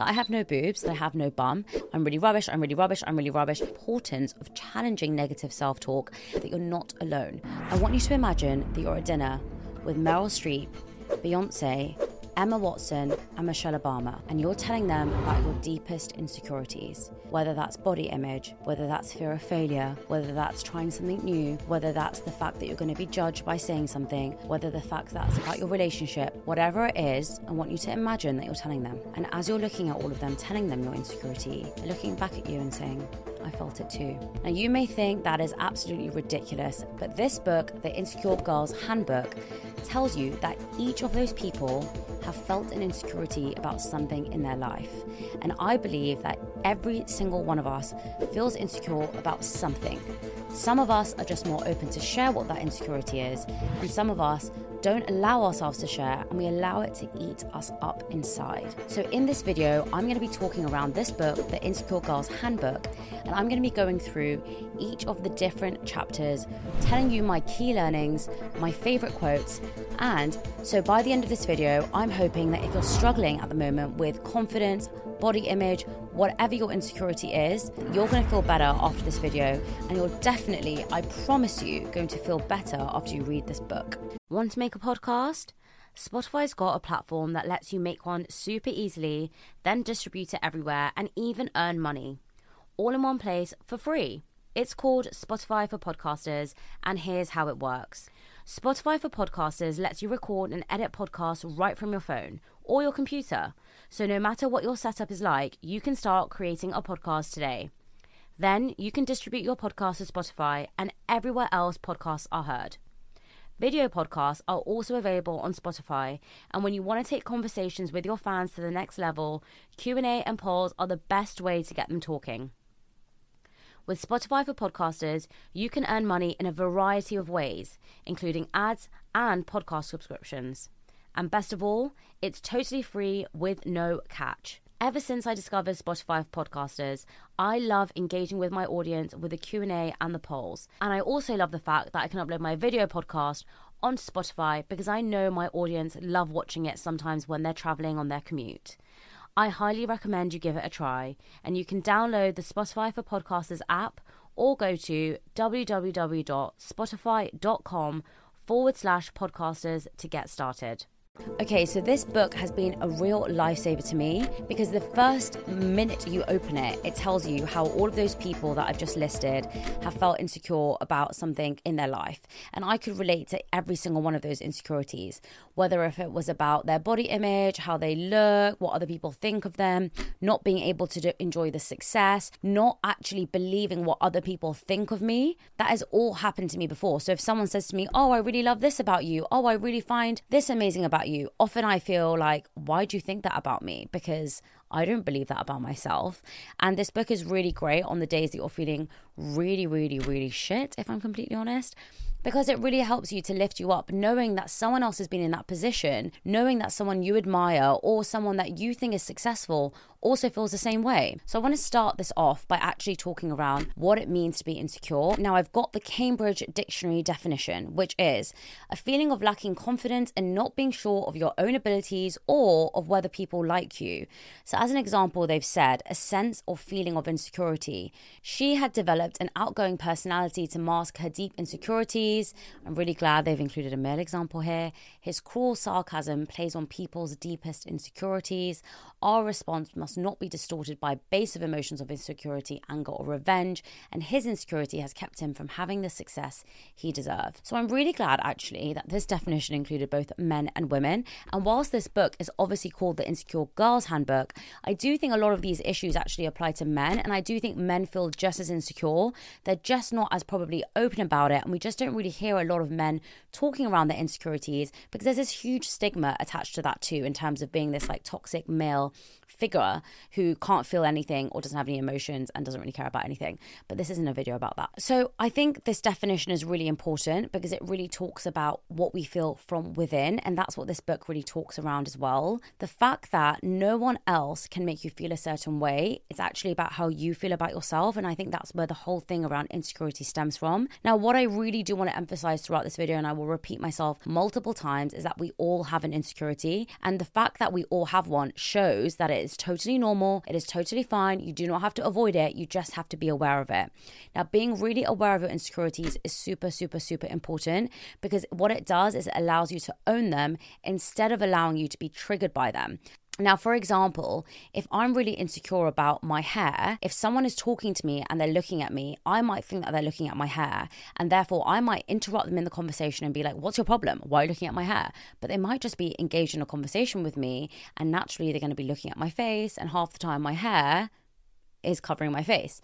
that I have no boobs, that I have no bum, I'm really rubbish, I'm really rubbish, I'm really rubbish. Importance of challenging negative self talk, that you're not alone. I want you to imagine that you're at dinner with Meryl Streep, Beyonce, Emma Watson and Michelle Obama, and you're telling them about your deepest insecurities, whether that's body image, whether that's fear of failure, whether that's trying something new, whether that's the fact that you're going to be judged by saying something, whether the fact that's about your relationship, whatever it is, I want you to imagine that you're telling them. And as you're looking at all of them, telling them your insecurity, looking back at you and saying, I felt it too. Now, you may think that is absolutely ridiculous, but this book, The Insecure Girl's Handbook, tells you that each of those people have felt an insecurity about something in their life. And I believe that every single one of us feels insecure about something. Some of us are just more open to share what that insecurity is, and some of us don't allow ourselves to share and we allow it to eat us up inside. So, in this video, I'm going to be talking around this book, The Insecure Girl's Handbook, and I'm going to be going through each of the different chapters, telling you my key learnings, my favorite quotes, and so by the end of this video, I'm hoping that if you're struggling at the moment with confidence, body image, whatever your insecurity is, you're going to feel better after this video, and you're definitely, I promise you, going to feel better after you read this book. Want to make a podcast? Spotify's got a platform that lets you make one super easily, then distribute it everywhere, and even earn money. All in one place for free. It's called Spotify for Podcasters, and here's how it works. Spotify for Podcasters lets you record and edit podcasts right from your phone or your computer. So, no matter what your setup is like, you can start creating a podcast today. Then you can distribute your podcast to Spotify and everywhere else podcasts are heard. Video podcasts are also available on Spotify, and when you want to take conversations with your fans to the next level, Q&A and polls are the best way to get them talking. With Spotify for Podcasters, you can earn money in a variety of ways, including ads and podcast subscriptions. And best of all, it's totally free with no catch. Ever since I discovered Spotify for Podcasters, I love engaging with my audience with the Q&A and the polls. And I also love the fact that I can upload my video podcast on Spotify because I know my audience love watching it sometimes when they're traveling on their commute. I highly recommend you give it a try, and you can download the Spotify for Podcasters app or go to www.spotify.com forward slash podcasters to get started. Okay, so this book has been a real lifesaver to me because the first minute you open it, it tells you how all of those people that I've just listed have felt insecure about something in their life. And I could relate to every single one of those insecurities, whether if it was about their body image, how they look, what other people think of them, not being able to do, enjoy the success, not actually believing what other people think of me. That has all happened to me before. So if someone says to me, Oh, I really love this about you, oh, I really find this amazing about you you, often I feel like, why do you think that about me? Because I don't believe that about myself. And this book is really great on the days that you're feeling really, really, really shit, if I'm completely honest because it really helps you to lift you up knowing that someone else has been in that position, knowing that someone you admire or someone that you think is successful also feels the same way. So I want to start this off by actually talking around what it means to be insecure. Now, I've got the Cambridge Dictionary definition, which is a feeling of lacking confidence and not being sure of your own abilities or of whether people like you. So, as an example, they've said a sense or feeling of insecurity. She had developed an outgoing personality to mask her deep insecurities I'm really glad they've included a male example here. His cruel sarcasm plays on people's deepest insecurities. Our response must not be distorted by base of emotions of insecurity, anger, or revenge, and his insecurity has kept him from having the success he deserved. So I'm really glad actually that this definition included both men and women. And whilst this book is obviously called the Insecure Girl's Handbook, I do think a lot of these issues actually apply to men, and I do think men feel just as insecure. They're just not as probably open about it, and we just don't really hear a lot of men talking around their insecurities because there's this huge stigma attached to that too, in terms of being this like toxic male figure who can't feel anything or doesn't have any emotions and doesn't really care about anything. But this isn't a video about that. So I think this definition is really important because it really talks about what we feel from within. And that's what this book really talks around as well. The fact that no one else can make you feel a certain way, it's actually about how you feel about yourself. And I think that's where the whole thing around insecurity stems from. Now, what I really do want to emphasize throughout this video, and I will repeat myself multiple times, is that we all have an insecurity. And the fact that we all have one shows that it is totally normal, it is totally fine. You do not have to avoid it, you just have to be aware of it. Now, being really aware of your insecurities is super, super, super important because what it does is it allows you to own them instead of allowing you to be triggered by them. Now, for example, if I'm really insecure about my hair, if someone is talking to me and they're looking at me, I might think that they're looking at my hair. And therefore, I might interrupt them in the conversation and be like, What's your problem? Why are you looking at my hair? But they might just be engaged in a conversation with me. And naturally, they're going to be looking at my face. And half the time, my hair is covering my face.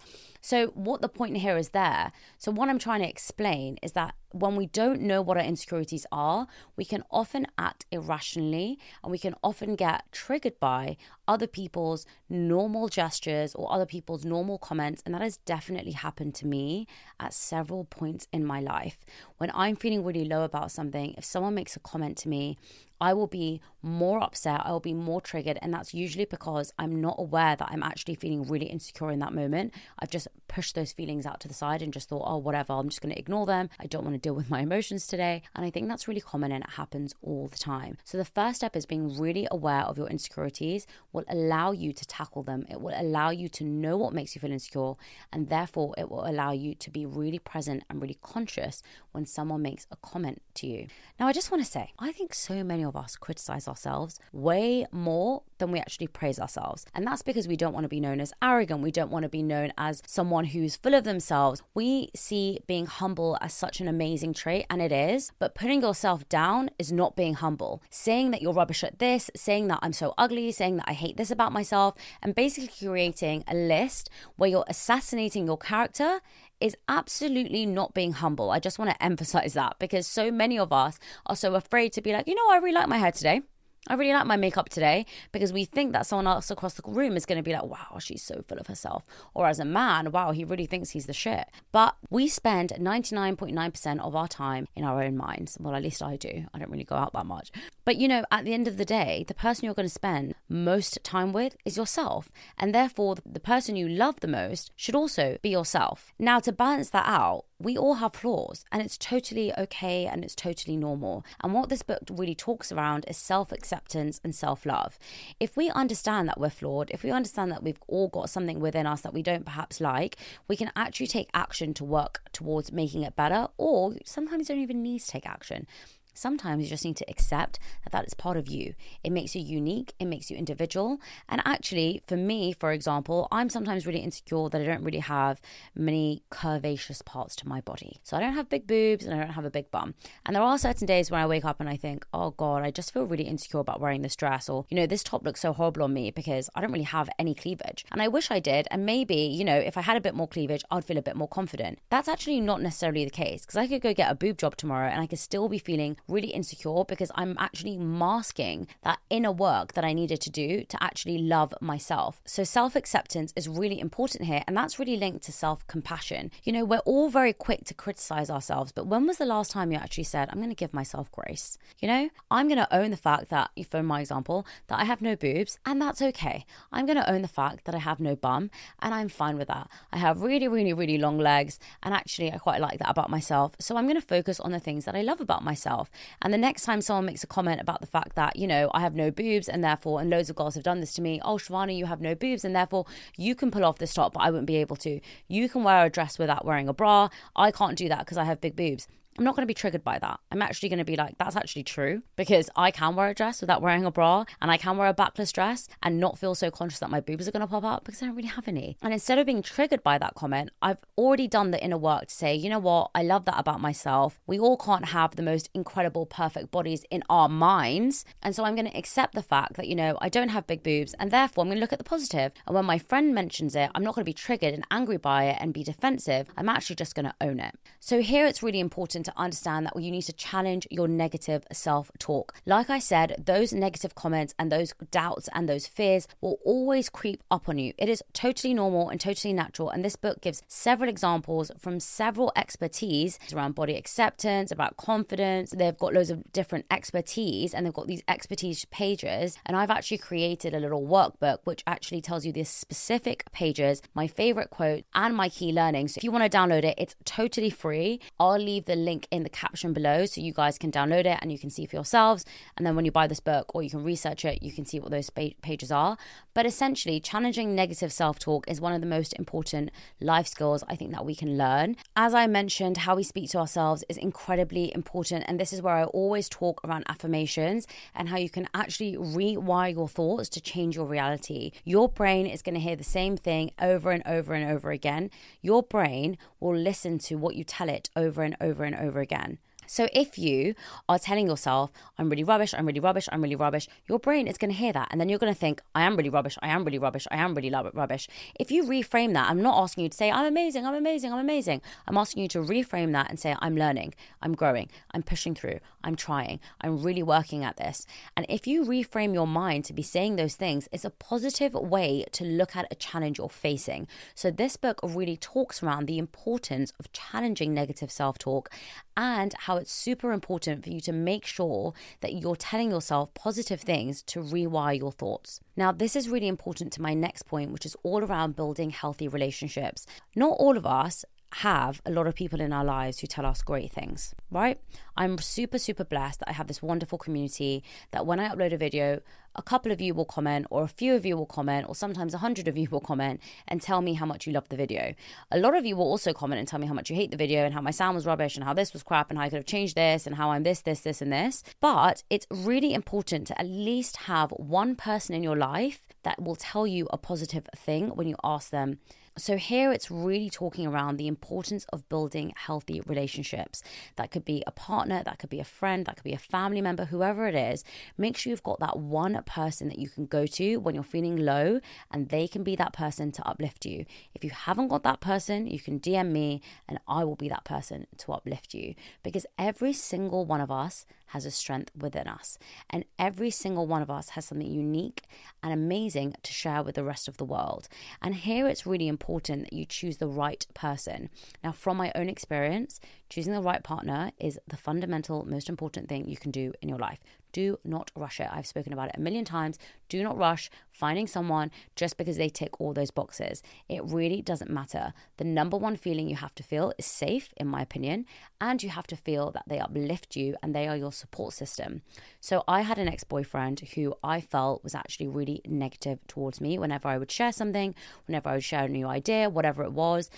So, what the point here is there. So, what I'm trying to explain is that when we don't know what our insecurities are, we can often act irrationally and we can often get triggered by other people's normal gestures or other people's normal comments. And that has definitely happened to me at several points in my life. When I'm feeling really low about something, if someone makes a comment to me, I will be more upset, I will be more triggered. And that's usually because I'm not aware that I'm actually feeling really insecure in that moment. I've just pushed those feelings out to the side and just thought, oh, whatever, I'm just going to ignore them. I don't want to deal with my emotions today. And I think that's really common and it happens all the time. So the first step is being really aware of your insecurities will allow you to tackle them. It will allow you to know what makes you feel insecure. And therefore, it will allow you to be really present and really conscious when someone makes a comment to you. Now, I just want to say, I think so many of us criticize ourselves way more than we actually praise ourselves. And that's because we don't want to be known as arrogant. We don't want to be known as someone who's full of themselves. We see being humble as such an amazing trait, and it is. But putting yourself down is not being humble. Saying that you're rubbish at this, saying that I'm so ugly, saying that I hate this about myself, and basically creating a list where you're assassinating your character is absolutely not being humble. I just want to emphasize that because so many of us are so afraid to be like, you know, I really like my hair today. I really like my makeup today because we think that someone else across the room is going to be like, wow, she's so full of herself. Or as a man, wow, he really thinks he's the shit. But we spend 99.9% of our time in our own minds. Well, at least I do. I don't really go out that much. But you know, at the end of the day, the person you're going to spend most time with is yourself. And therefore, the person you love the most should also be yourself. Now, to balance that out, we all have flaws and it's totally okay and it's totally normal. And what this book really talks around is self acceptance and self love. If we understand that we're flawed, if we understand that we've all got something within us that we don't perhaps like, we can actually take action to work towards making it better, or sometimes don't even need to take action. Sometimes you just need to accept that that is part of you. It makes you unique, it makes you individual. And actually, for me, for example, I'm sometimes really insecure that I don't really have many curvaceous parts to my body. So I don't have big boobs and I don't have a big bum. And there are certain days when I wake up and I think, oh God, I just feel really insecure about wearing this dress, or, you know, this top looks so horrible on me because I don't really have any cleavage. And I wish I did. And maybe, you know, if I had a bit more cleavage, I'd feel a bit more confident. That's actually not necessarily the case because I could go get a boob job tomorrow and I could still be feeling really insecure because I'm actually masking that inner work that I needed to do to actually love myself. So, self acceptance is really important here, and that's really linked to self compassion. You know, we're all very quick to criticize ourselves, but when was the last time you actually said, I'm going to give myself grace? You know, I'm going to own the fact that, for my example, that I have no boobs, and that's okay. I'm going to own the fact that I have no bum, and I'm fine with that. I have really, really, really long legs, and actually, I quite like that about myself. So, I'm going to focus on the things that I love about myself. And the next time someone makes a comment about the fact that, you know, I have no boobs and therefore, and loads of girls have done this to me, oh, Shivani, you have no boobs and therefore you can pull off this top, but I wouldn't be able to. You can wear a dress without wearing a bra. I can't do that because I have big boobs. I'm not going to be triggered by that. I'm actually going to be like, that's actually true because I can wear a dress without wearing a bra and I can wear a backless dress and not feel so conscious that my boobs are going to pop up because I don't really have any. And instead of being triggered by that comment, I've already done the inner work to say, you know what? I love that about myself. We all can't have the most incredible, perfect bodies in our minds. And so I'm going to accept the fact that, you know, I don't have big boobs and therefore I'm going to look at the positive. And when my friend mentions it, I'm not going to be triggered and angry by it and be defensive. I'm actually just going to own it. So here it's really important to understand that you need to challenge your negative self talk. Like I said, those negative comments and those doubts and those fears will always creep up on you. It is totally normal and totally natural. And this book gives several examples from several expertise around body acceptance, about confidence. They've got loads of different expertise and they've got these expertise pages. And I've actually created a little workbook which actually tells you the specific pages, my favorite quote, and my key learnings. So if you want to download it, it's totally free. I'll leave the link link in the caption below so you guys can download it and you can see for yourselves. And then when you buy this book or you can research it, you can see what those pages are. But essentially, challenging negative self talk is one of the most important life skills I think that we can learn. As I mentioned, how we speak to ourselves is incredibly important. And this is where I always talk around affirmations and how you can actually rewire your thoughts to change your reality. Your brain is going to hear the same thing over and over and over again. Your brain will listen to what you tell it over and over and over again. So if you are telling yourself, I'm really rubbish, I'm really rubbish, I'm really rubbish, your brain is going to hear that. And then you're going to think, I am really rubbish, I am really rubbish, I am really rubbish. If you reframe that, I'm not asking you to say, I'm amazing, I'm amazing, I'm amazing. I'm asking you to reframe that and say, I'm learning, I'm growing, I'm pushing through, I'm trying, I'm really working at this. And if you reframe your mind to be saying those things, it's a positive way to look at a challenge you're facing. So this book really talks around the importance of challenging negative self talk and how it's super important for you to make sure that you're telling yourself positive things to rewire your thoughts. Now, this is really important to my next point, which is all around building healthy relationships. Not all of us have a lot of people in our lives who tell us great things, right? I'm super, super blessed that I have this wonderful community that when I upload a video, a couple of you will comment, or a few of you will comment, or sometimes a hundred of you will comment and tell me how much you love the video. A lot of you will also comment and tell me how much you hate the video and how my sound was rubbish and how this was crap and how I could have changed this and how I'm this, this, this, and this. But it's really important to at least have one person in your life that will tell you a positive thing when you ask them so, here it's really talking around the importance of building healthy relationships. That could be a partner, that could be a friend, that could be a family member, whoever it is. Make sure you've got that one person that you can go to when you're feeling low and they can be that person to uplift you. If you haven't got that person, you can DM me and I will be that person to uplift you because every single one of us has a strength within us. And every single one of us has something unique and amazing to share with the rest of the world. And here it's really important that you choose the right person. Now, from my own experience, choosing the right partner is the fundamental, most important thing you can do in your life. Do not rush it. I've spoken about it a million times. Do not rush finding someone just because they tick all those boxes. It really doesn't matter. The number one feeling you have to feel is safe, in my opinion, and you have to feel that they uplift you and they are your support system. So I had an ex boyfriend who I felt was actually really negative towards me whenever I would share something, whenever I would share a new idea, whatever it was.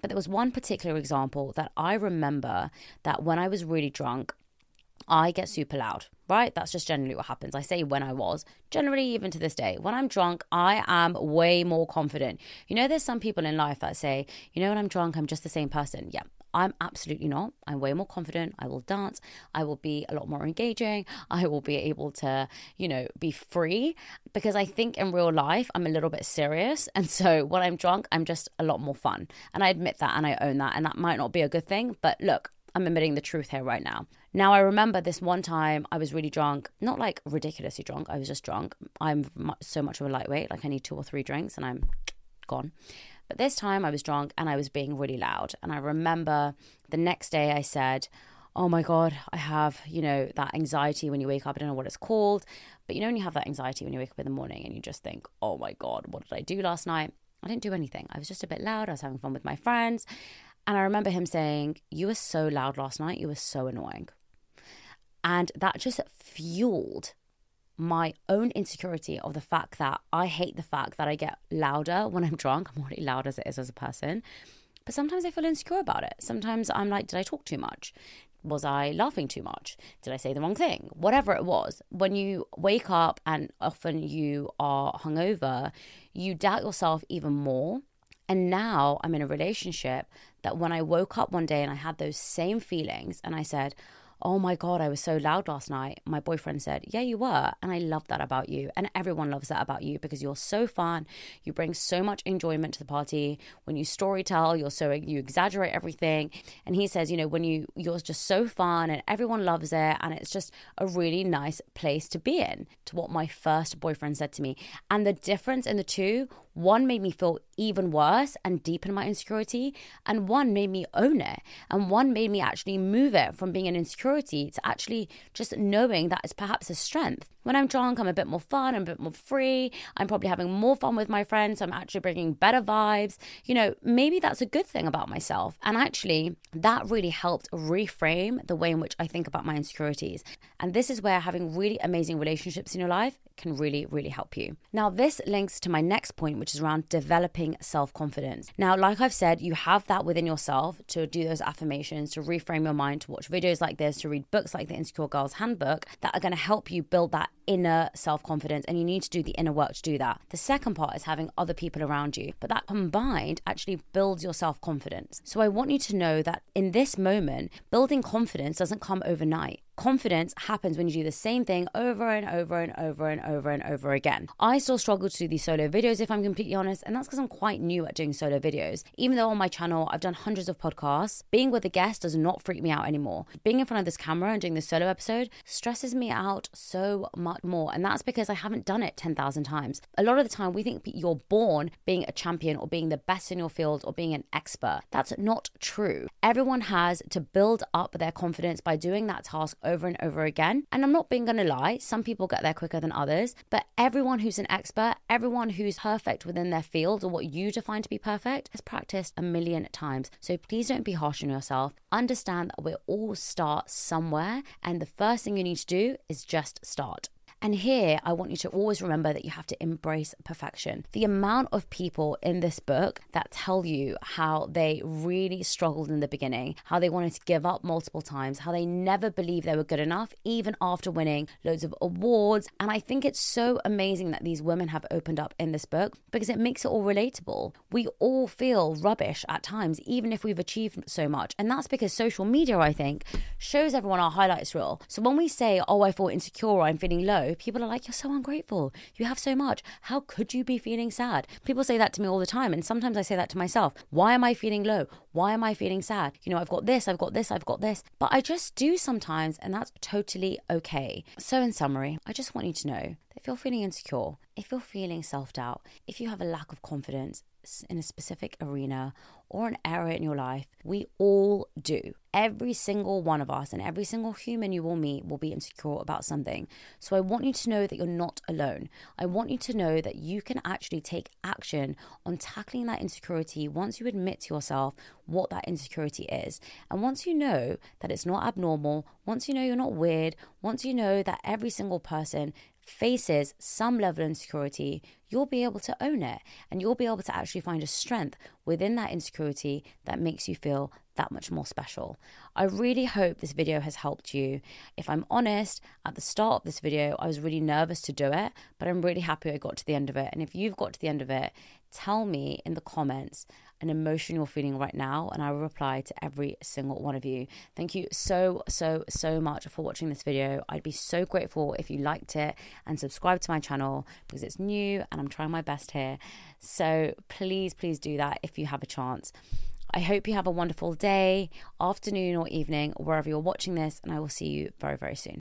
But there was one particular example that I remember that when I was really drunk, I get super loud, right? That's just generally what happens. I say when I was, generally, even to this day, when I'm drunk, I am way more confident. You know, there's some people in life that say, you know, when I'm drunk, I'm just the same person. Yeah, I'm absolutely not. I'm way more confident. I will dance. I will be a lot more engaging. I will be able to, you know, be free because I think in real life I'm a little bit serious. And so when I'm drunk, I'm just a lot more fun. And I admit that and I own that. And that might not be a good thing. But look, I'm admitting the truth here right now. Now, I remember this one time I was really drunk, not like ridiculously drunk, I was just drunk. I'm so much of a lightweight, like I need two or three drinks and I'm gone. But this time I was drunk and I was being really loud. And I remember the next day I said, Oh my God, I have, you know, that anxiety when you wake up. I don't know what it's called, but you know, when you have that anxiety when you wake up in the morning and you just think, Oh my God, what did I do last night? I didn't do anything. I was just a bit loud. I was having fun with my friends. And I remember him saying, You were so loud last night. You were so annoying. And that just fueled my own insecurity of the fact that I hate the fact that I get louder when I'm drunk. I'm already loud as it is as a person. But sometimes I feel insecure about it. Sometimes I'm like, did I talk too much? Was I laughing too much? Did I say the wrong thing? Whatever it was. When you wake up and often you are hungover, you doubt yourself even more and now I'm in a relationship that when I woke up one day and I had those same feelings and I said, Oh my God, I was so loud last night. My boyfriend said, Yeah, you were. And I love that about you. And everyone loves that about you because you're so fun. You bring so much enjoyment to the party. When you story tell, you're so, you exaggerate everything. And he says, You know, when you, you're just so fun and everyone loves it. And it's just a really nice place to be in, to what my first boyfriend said to me. And the difference in the two One made me feel even worse and deepen my insecurity, and one made me own it, and one made me actually move it from being an insecurity to actually just knowing that it's perhaps a strength. When I'm drunk, I'm a bit more fun, I'm a bit more free, I'm probably having more fun with my friends, so I'm actually bringing better vibes. You know, maybe that's a good thing about myself. And actually, that really helped reframe the way in which I think about my insecurities. And this is where having really amazing relationships in your life can really, really help you. Now, this links to my next point, which is around developing self confidence. Now, like I've said, you have that within yourself to do those affirmations, to reframe your mind, to watch videos like this, to read books like the Insecure Girls Handbook that are going to help you build that inner self confidence. And you need to do the inner work to do that. The second part is having other people around you, but that combined actually builds your self confidence. So I want you to know that in this moment, building confidence doesn't come overnight. Confidence happens when you do the same thing over and over and over and over and over again. I still struggle to do these solo videos, if I'm completely honest, and that's because I'm quite new at doing solo videos. Even though on my channel I've done hundreds of podcasts, being with a guest does not freak me out anymore. Being in front of this camera and doing this solo episode stresses me out so much more, and that's because I haven't done it 10,000 times. A lot of the time, we think you're born being a champion or being the best in your field or being an expert. That's not true. Everyone has to build up their confidence by doing that task over and over again. And I'm not being going to lie, some people get there quicker than others, but everyone who's an expert, everyone who's perfect within their field or what you define to be perfect, has practiced a million times. So please don't be harsh on yourself. Understand that we all start somewhere, and the first thing you need to do is just start. And here, I want you to always remember that you have to embrace perfection. The amount of people in this book that tell you how they really struggled in the beginning, how they wanted to give up multiple times, how they never believed they were good enough, even after winning loads of awards. And I think it's so amazing that these women have opened up in this book because it makes it all relatable. We all feel rubbish at times, even if we've achieved so much. And that's because social media, I think, shows everyone our highlights reel. So when we say, oh, I feel insecure or I'm feeling low, people are like, You're so ungrateful. You have so much. How could you be feeling sad? People say that to me all the time. And sometimes I say that to myself. Why am I feeling low? Why am I feeling sad? You know, I've got this, I've got this, I've got this. But I just do sometimes, and that's totally okay. So, in summary, I just want you to know that if you're feeling insecure, if you're feeling self doubt, if you have a lack of confidence in a specific arena or an area in your life, we all do. Every single one of us and every single human you will meet will be insecure about something. So I want you to know that you're not alone. I want you to know that you can actually take action on tackling that insecurity once you admit to yourself what that insecurity is. And once you know that it's not abnormal, once you know you're not weird, once you know that every single person faces some level of insecurity, you'll be able to own it and you'll be able to actually find a strength within that insecurity that makes you feel that much more special. I really hope this video has helped you. If I'm honest, at the start of this video, I was really nervous to do it, but I'm really happy I got to the end of it. And if you've got to the end of it, tell me in the comments an emotion you're feeling right now, and I will reply to every single one of you. Thank you so, so, so much for watching this video. I'd be so grateful if you liked it and subscribe to my channel because it's new and I'm trying my best here. So please, please do that if you have a chance. I hope you have a wonderful day, afternoon, or evening, wherever you're watching this, and I will see you very, very soon.